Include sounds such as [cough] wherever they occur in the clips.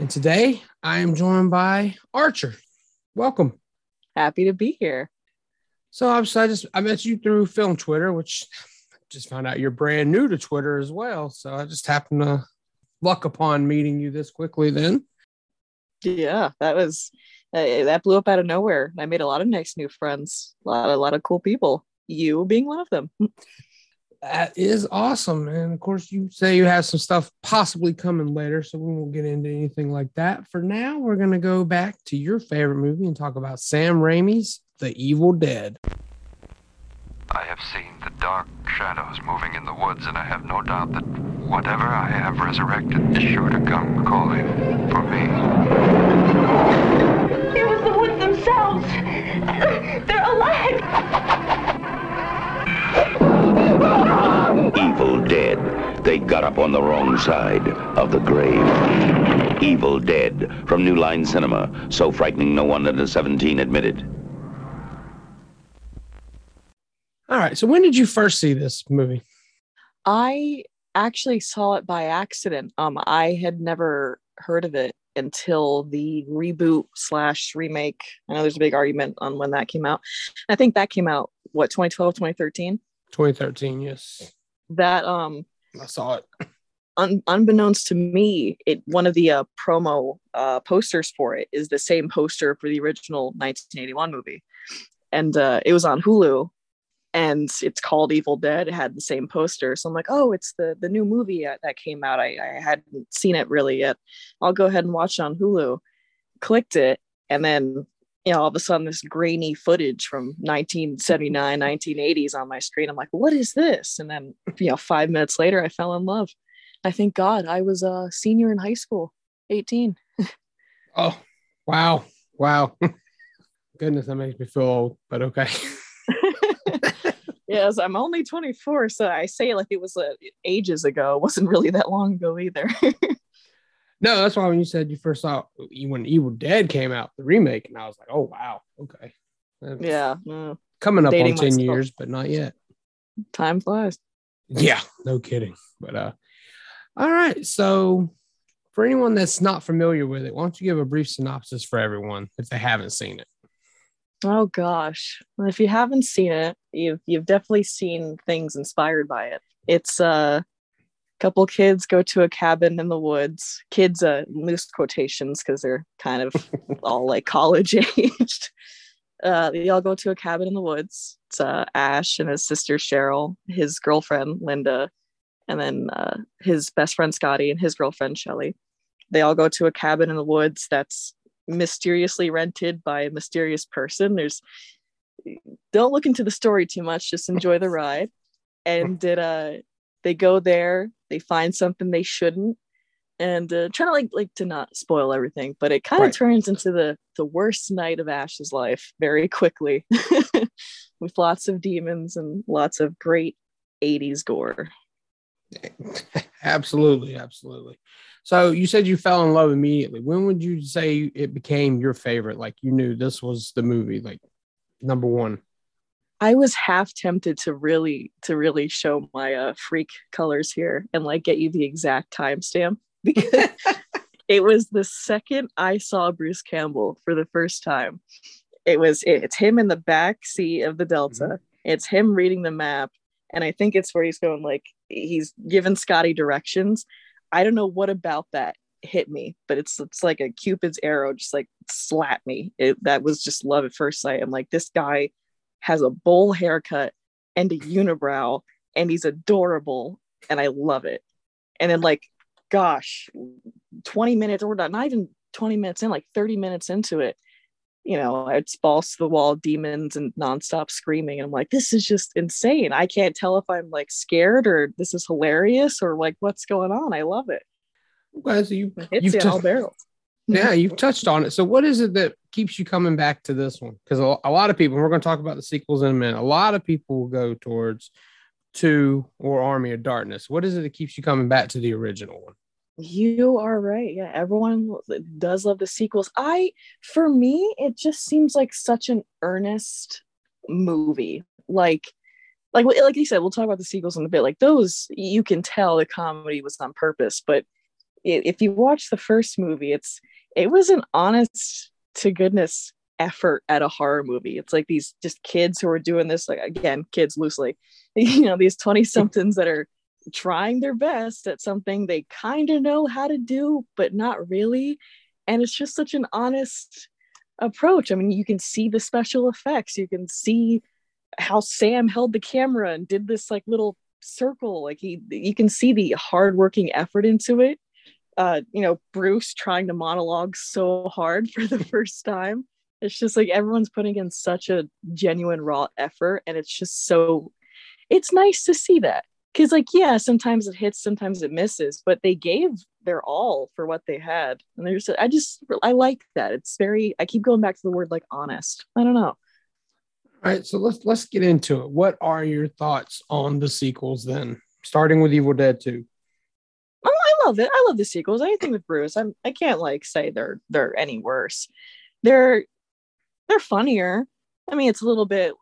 And today I am joined by Archer. Welcome. Happy to be here. So obviously I just I met you through film Twitter, which just found out you're brand new to Twitter as well. So I just happened to luck upon meeting you this quickly then. Yeah, that was uh, that blew up out of nowhere. I made a lot of nice new friends, a lot, a lot of cool people. You being one of them. [laughs] That is awesome. And of course, you say you have some stuff possibly coming later, so we won't get into anything like that. For now, we're going to go back to your favorite movie and talk about Sam Raimi's The Evil Dead. I have seen the dark shadows moving in the woods, and I have no doubt that whatever I have resurrected is sure to come calling for me. It was the woods themselves. They're alive. Evil Dead. They got up on the wrong side of the grave. Evil Dead from New Line Cinema. So frightening no one under 17 admitted. All right. So when did you first see this movie? I actually saw it by accident. Um, I had never heard of it until the reboot slash remake. I know there's a big argument on when that came out. I think that came out what 2012, 2013. 2013, yes. That um I saw it. un- unbeknownst to me, it one of the uh, promo uh, posters for it is the same poster for the original 1981 movie, and uh, it was on Hulu, and it's called Evil Dead. It had the same poster, so I'm like, oh, it's the the new movie that that came out. I, I hadn't seen it really yet. I'll go ahead and watch it on Hulu. Clicked it, and then you know all of a sudden this grainy footage from 1979 1980s on my screen i'm like what is this and then you know five minutes later i fell in love i thank god i was a senior in high school 18 [laughs] Oh, wow. Wow. [laughs] Goodness, that makes me feel old, but okay. [laughs] yes i'm only 24 so i say like it was uh, ages ago it wasn't really that long ago either no, that's why when you said you first saw when Evil Dead came out, the remake, and I was like, oh, wow. Okay. Yeah Coming up Dating on 10 myself. years, but not yet. time flies Yeah, no kidding. But uh all right. So for anyone that's not familiar with it, why don't you give a brief synopsis for everyone if they haven't seen it? oh gosh Well, if you haven't seen it you've you've definitely seen things inspired by it it's uh, a couple kids go to a cabin in the woods. Kids uh loose quotations because they're kind of [laughs] all like college aged. Uh they all go to a cabin in the woods. It's uh ash and his sister cheryl his girlfriend linda and then uh his best friend scotty and his girlfriend shelly. They all go to a cabin in the woods that's mysteriously rented by a mysterious person. There's don't look into the story too much. Just enjoy the [laughs] ride. And it uh they go there they find something they shouldn't and uh, trying to like like to not spoil everything but it kind of Right. turns into the the worst night of ash's life very quickly [laughs] with lots of demons and lots of great 80s gore [laughs] absolutely, absolutely. So you said you fell in love immediately. When would you say it became your favorite? Like you knew this was the movie, like number one. I was half tempted to really to really show my uh, freak colors here and like get you the exact timestamp [laughs] because it was the second I saw Bruce Campbell for the first time. It was it's him in the back seat of the Delta. It's him reading the map, and I think it's where he's going like he's giving Scotty directions. I don't know what about that hit me, but it's it's like a Cupid's arrow, just like slap me. It, that was just love at first sight. I'm like, this guy has a bowl haircut and a unibrow, and he's adorable, and I love it. And then like, gosh, 20 minutes or not, not even 20 minutes in, like 30 minutes into it, you know, it's balls to the wall, demons and nonstop screaming. And I'm like, this is just insane. I can't tell if I'm like scared or this is hilarious or like what's going on. I love it. Okay, so you It hits you've you all barrels. Yeah, you've touched on it. So, what is it that keeps you coming back to this one? Because a, lot of people, and we're going to talk about the sequels in a minute, a lot of people will go towards two or Army of Darkness. What is it that keeps you coming back to the original one? You are right. Yeah, everyone does love the sequels. I, for me, it just seems like such an earnest movie. Like, like like you said, we'll talk about the sequels in a bit. Like those, you can tell the comedy was on purpose. But if you watch the first movie, it's it was an honest to goodness effort at a horror movie. It's like these just kids who are doing this, like again, kids loosely, [laughs] you know, these 20 somethings that are trying their best at something they kind of know how to do, but not really. And it's just such an honest approach. I mean, you can see the special effects, you can see how Sam held the camera and did this like little circle. Like he, you can see the hardworking effort into it uh, you know, Bruce trying to monologue so hard [laughs] for the first time. It's just like everyone's putting in such a genuine raw effort, and it's just so it's nice to see that. Cause like, yeah, sometimes it hits, sometimes it misses, but they gave their all for what they had. And there's I just I like that. It's very I keep going back to the word like honest. I don't know. All right, so let's let's get into it. What are your thoughts on the sequels then? Starting with Evil Dead 2 love it. I love the sequels. Anything with Bruce, I'm I can't like say they're they're any worse. They're they're funnier. I mean, it's a little bit.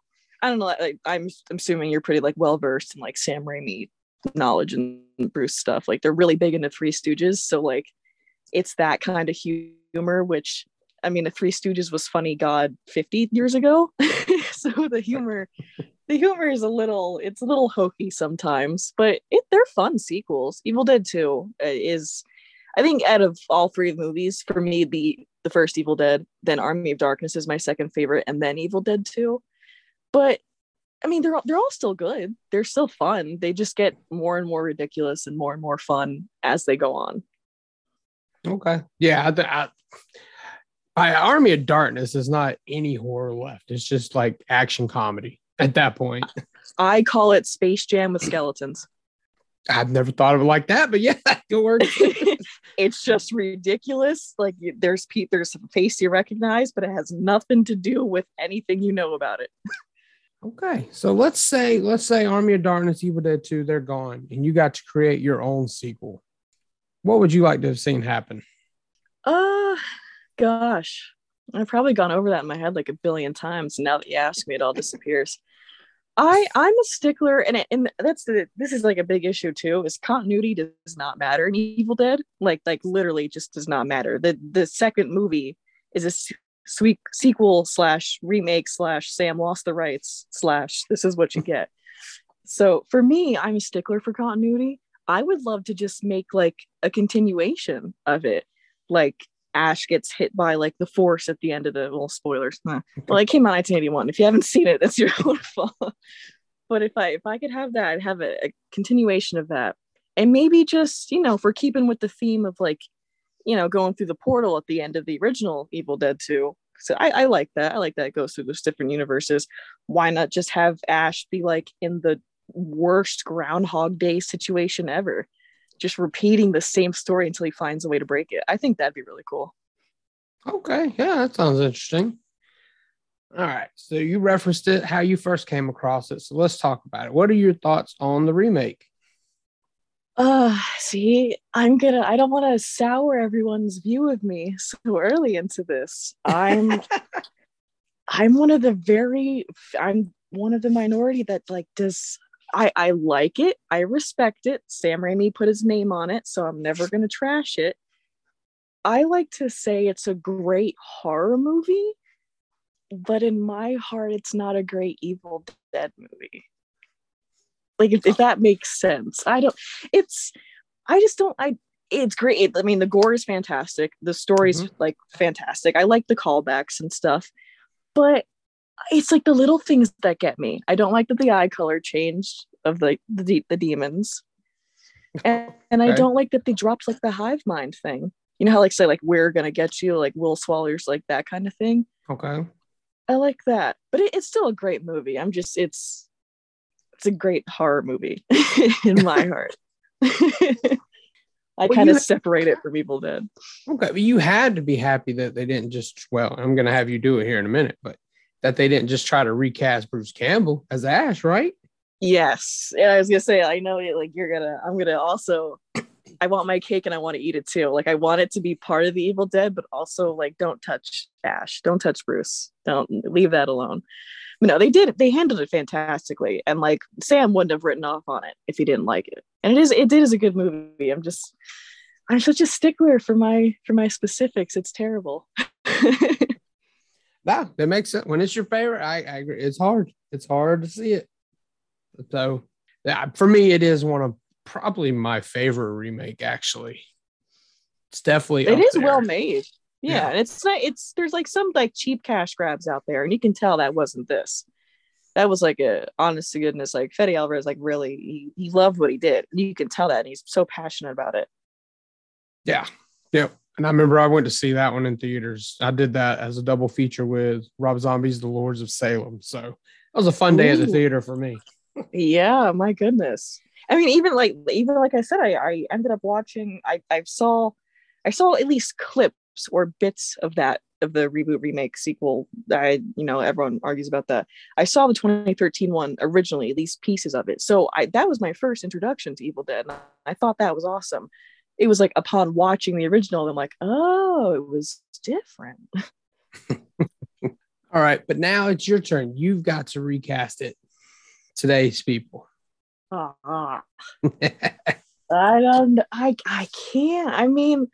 I don't know. Like, I'm, I'm assuming you're pretty like well versed in like Sam Raimi knowledge and Bruce stuff. Like they're really big into Three Stooges, so like it's that kind of humor. Which I mean, the Three Stooges was funny, God, 50 years ago. [laughs] so the humor the humor is a little it's a little hokey sometimes but it, they're fun sequels. Evil dead 2 uh, is i think out of all three movies for me the the first evil dead then army of darkness is my second favorite and then evil dead 2 but i mean they're they're all still good. They're still fun. They just get more and more ridiculous and more and more fun as they go on. Okay. Yeah I, I, army of darkness is not any horror left. It's just like action comedy at that point. I call it Space Jam with skeletons. I've never thought of it like that, but yeah, [laughs] it works. [laughs] it's just ridiculous. Like there's pe- there's a face you recognize, but it has nothing to do with anything you know about it. okay, so let's say let's say Army of Darkness, Evil Dead Two, they're gone, and you got to create your own sequel. What would you like to have seen happen? Uh, gosh, I've probably gone over that in my head like a billion times. Now that you ask me, it all disappears. I I'm a stickler, and and that's the this is like a big issue too. Is continuity does not matter in Evil Dead, like like literally just does not matter. The the second movie is a sweet sequel slash remake slash Sam lost the rights slash this is what you get. So for me, I'm a stickler for continuity. I would love to just make like a continuation of it, like Ash gets hit by like the force at the end of the well spoilers. Nah. [laughs] Well, it came out 1981. If you haven't seen it, that's your [laughs] own fault. But if I if I could have that, I'd have a, a continuation of that. And maybe just, you know, for keeping with the theme of like, you know, going through the portal at the end of the original Evil Dead 2. So I, I like that. I like that it goes through those different universes. Why not just have Ash be like in the worst Groundhog Day situation ever? Just repeating the same story until he finds a way to break it. I think that'd be really cool. Okay. Yeah, that sounds interesting. All right. So you referenced it, how you first came across it. So let's talk about it. What are your thoughts on the remake? Uh, see, I'm gonna, I don't want to sour everyone's view of me [laughs] so early into this. I'm, [laughs] I'm one of the very, I'm one of the minority that like does I, I like it. I respect it. Sam Raimi put his name on it, so I'm never going to trash it. I like to say it's a great horror movie, but in my heart, it's not a great Evil Dead movie. Like, if, if that makes sense. I don't, it's, I just don't, I, it's great. I mean, the gore is fantastic. The story's mm-hmm. like fantastic. I like the callbacks and stuff, but it's like the little things that get me. I don't like that the eye color changed of the the, the demons, and, and okay. I don't like that they dropped like the hive mind thing. You know how like say like we're gonna get you like Will Swallow's like that kind of thing. Okay. I like that, but it, it's still a great movie. I'm just it's it's a great horror movie [laughs] in my heart. [laughs] I Well, kind of ha- separate it from Evil Dead. Okay, but you had to be happy that they didn't just. Well, I'm going to have you do it here in a minute, but that they didn't just try to recast Bruce Campbell as Ash, right? Yes, and I was gonna say, I know it. Like you're gonna, I'm gonna also. I want my cake and I want to eat it too. Like I want it to be part of the Evil Dead, but also like don't touch Ash, don't touch Bruce, don't leave that alone. But no, they did. They handled it fantastically, and like Sam wouldn't have written off on it if he didn't like it. And it is, it did is a good movie. I'm just, I'm such a stickler for my for my specifics. It's terrible. [laughs] Wow, that makes sense. When it's your favorite, I, I agree. It's hard. It's hard to see it. So, yeah, for me, it is one of probably my favorite remake. Actually, it's definitely it is there. well made yeah, Yeah. and it's not it's there's like some like cheap cash grabs out there and you can tell that wasn't this that was like a honest to goodness like Fede Alvarez like really he, he loved what he did you can tell that and he's so passionate about it Yeah, yeah. And I remember I went to see that one in theaters. I did that as a double feature with Rob Zombie's The Lords of Salem. So that was a fun day at the theater for me. yeah my goodness I mean even like even like I said I I ended up watching I I saw I saw at least clips or bits of that of the reboot remake sequel that I you know everyone argues about that I saw the 2013 one originally at least pieces of it so I that was my first introduction to Evil Dead and I thought that was awesome it was like upon watching the original I'm like oh it was different [laughs] All right, but now it's your turn. You've got to recast it. Today's people. Ah. I don't I I can't. I mean,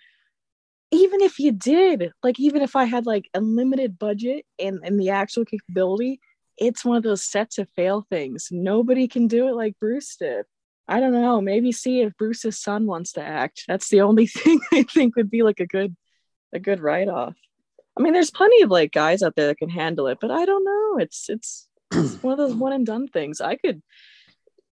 even if you did, like even if I had like unlimited budget and, and the actual capability, it's one of those set to fail things. Nobody can do it like Bruce did. I don't know. Maybe see if Bruce's son wants to act. That's the only [laughs] thing I think would be like a good a good write-off. I mean, there's plenty of like guys out there that can handle it, but I don't know. It's it's, it's [clears throat] one of those one and done things. I could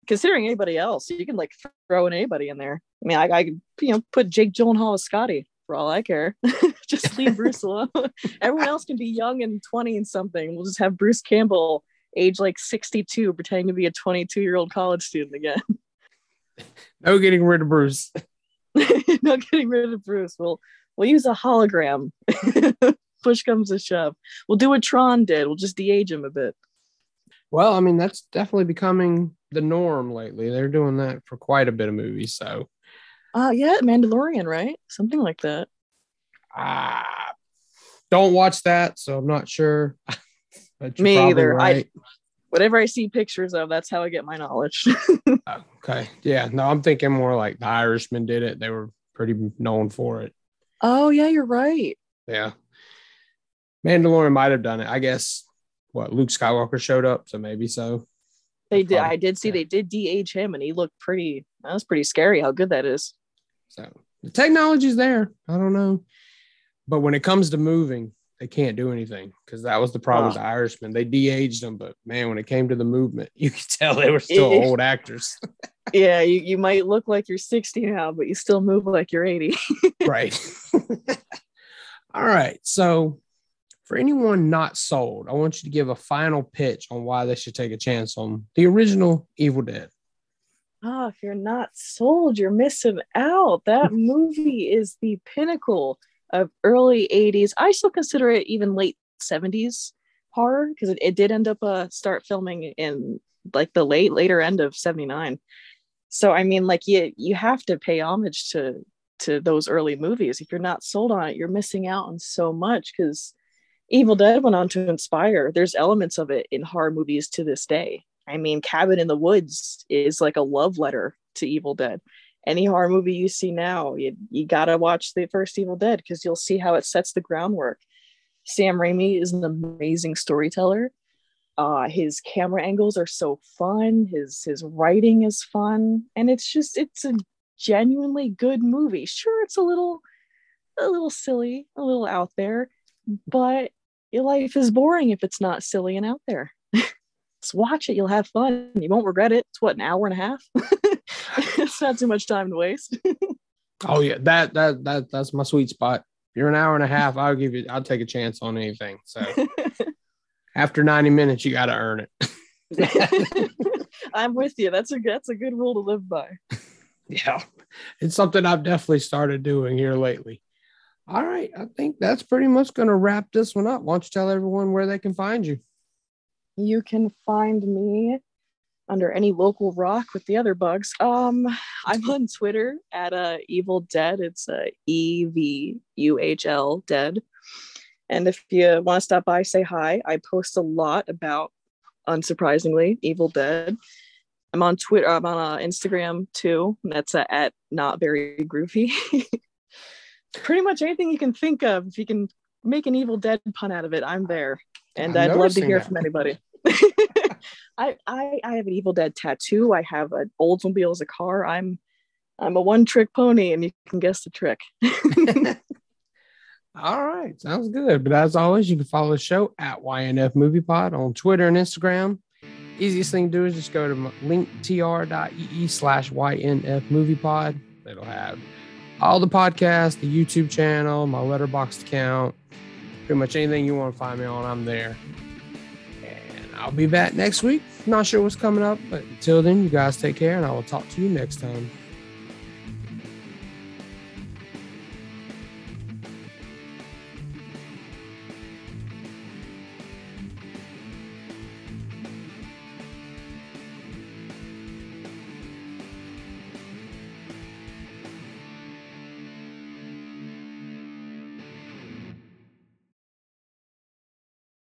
considering anybody else, you can like throw in anybody in there. I mean, I, I could you know put Jake Gyllenhaal as Scotty for all I care. [laughs] just leave Bruce alone. [laughs] Everyone else can be young and twenty and something. We'll just have Bruce Campbell age like sixty two, pretending to be a twenty two year old college student again. [laughs] No getting rid of Bruce. [laughs] Not getting rid of Bruce. We'll we'll use a hologram. [laughs] Push comes to shove. We'll do what Tron did. We'll just de-age him a bit. Well, I mean, that's definitely becoming the norm lately. They're doing that for quite a bit of movies. So, Uh yeah, Mandalorian, right? Something like that. ah, don't watch that. So I'm not sure. but you're Me probably either. I- Right. Whatever I see pictures of, that's how I get my knowledge. [laughs] Okay. Yeah. No, I'm thinking more like the Irishman did it. They were pretty known for it. oh yeah, you're right. Yeah. Mandalorian might have done it. I guess what Luke Skywalker showed up, so maybe so. They did. Probably, I did see yeah. they did de-age him, and he looked pretty. That was pretty scary. How good that is. So the technology's there. I don't know. But when it comes to moving, they can't do anything because that was the problem with the Irishman. They de-aged them, but man, when it came to the movement, [laughs] you could tell they were still old actors. [laughs] Yeah, you, you might look like you're 60 now, but you still move like you're 80. [laughs] right. All right. So for anyone not sold, I want you to give a final pitch on why they should take a chance on the original Evil Dead. Oh, if you're not sold, you're missing out. That movie is the pinnacle of early 80s. I still consider it even late 70s horror because it, it did end up uh start filming in like the late later end of 79. So I mean like you you have to pay homage to to those early movies. If you're not sold on it, you're missing out on so much because Evil Dead went on to inspire. There's elements of it in horror movies to this day. I mean, Cabin in the Woods is like a love letter to Evil Dead. Any horror movie you see now, you, you gotta watch the first Evil Dead because you'll see how it sets the groundwork. Sam Raimi is an amazing storyteller. Uh, his camera angles are so fun. His his writing is fun, and it's just it's a genuinely good movie. Sure, it's a little a little silly, a little out there, but your life is boring if it's not silly and out there. [laughs] Just watch it, you'll have fun. You won't regret it. It's what an hour and a half. [laughs] it's not too much time to waste. [laughs] Oh yeah, that that that that's my sweet spot. If you're an hour and a half, I'll give you I'll take a chance on anything. So [laughs] after 90 minutes, you gotta earn it. [laughs] I'm with you. That's a that's a good rule to live by. Yeah, it's something I've definitely started doing here lately. All right, I think that's pretty much going to wrap this one up. Why don't you tell everyone where they can find you? You can find me under any local rock with the other bugs. Um, I'm on Twitter at uh, Evil Dead. It's uh, E V U H L Dead. And if you want to stop by, say hi. I post a lot about, unsurprisingly, Evil Dead. I'm on Twitter. I'm on uh, Instagram too. That's uh, at not very groovy. [laughs] Pretty much anything you can think of. If you can make an Evil Dead pun out of it, I'm there. And I've I'd love to hear that. from anybody. [laughs] I, I I have an Evil Dead tattoo. I have an Oldsmobile as a car. I'm I'm a one trick pony, and you can guess the trick. [laughs] All right, sounds good. But as always, you can follow the show at YNF Movie Pod on Twitter and Instagram. Easiest thing to do is just go to linktr.ee slash YNF Movie Pod. It'll have all the podcasts, the YouTube channel, my letterboxd account, pretty much anything you want to find me on, I'm there. I'll be back next week. Not sure what's coming up, but until then, you guys take care and I will talk to you next time.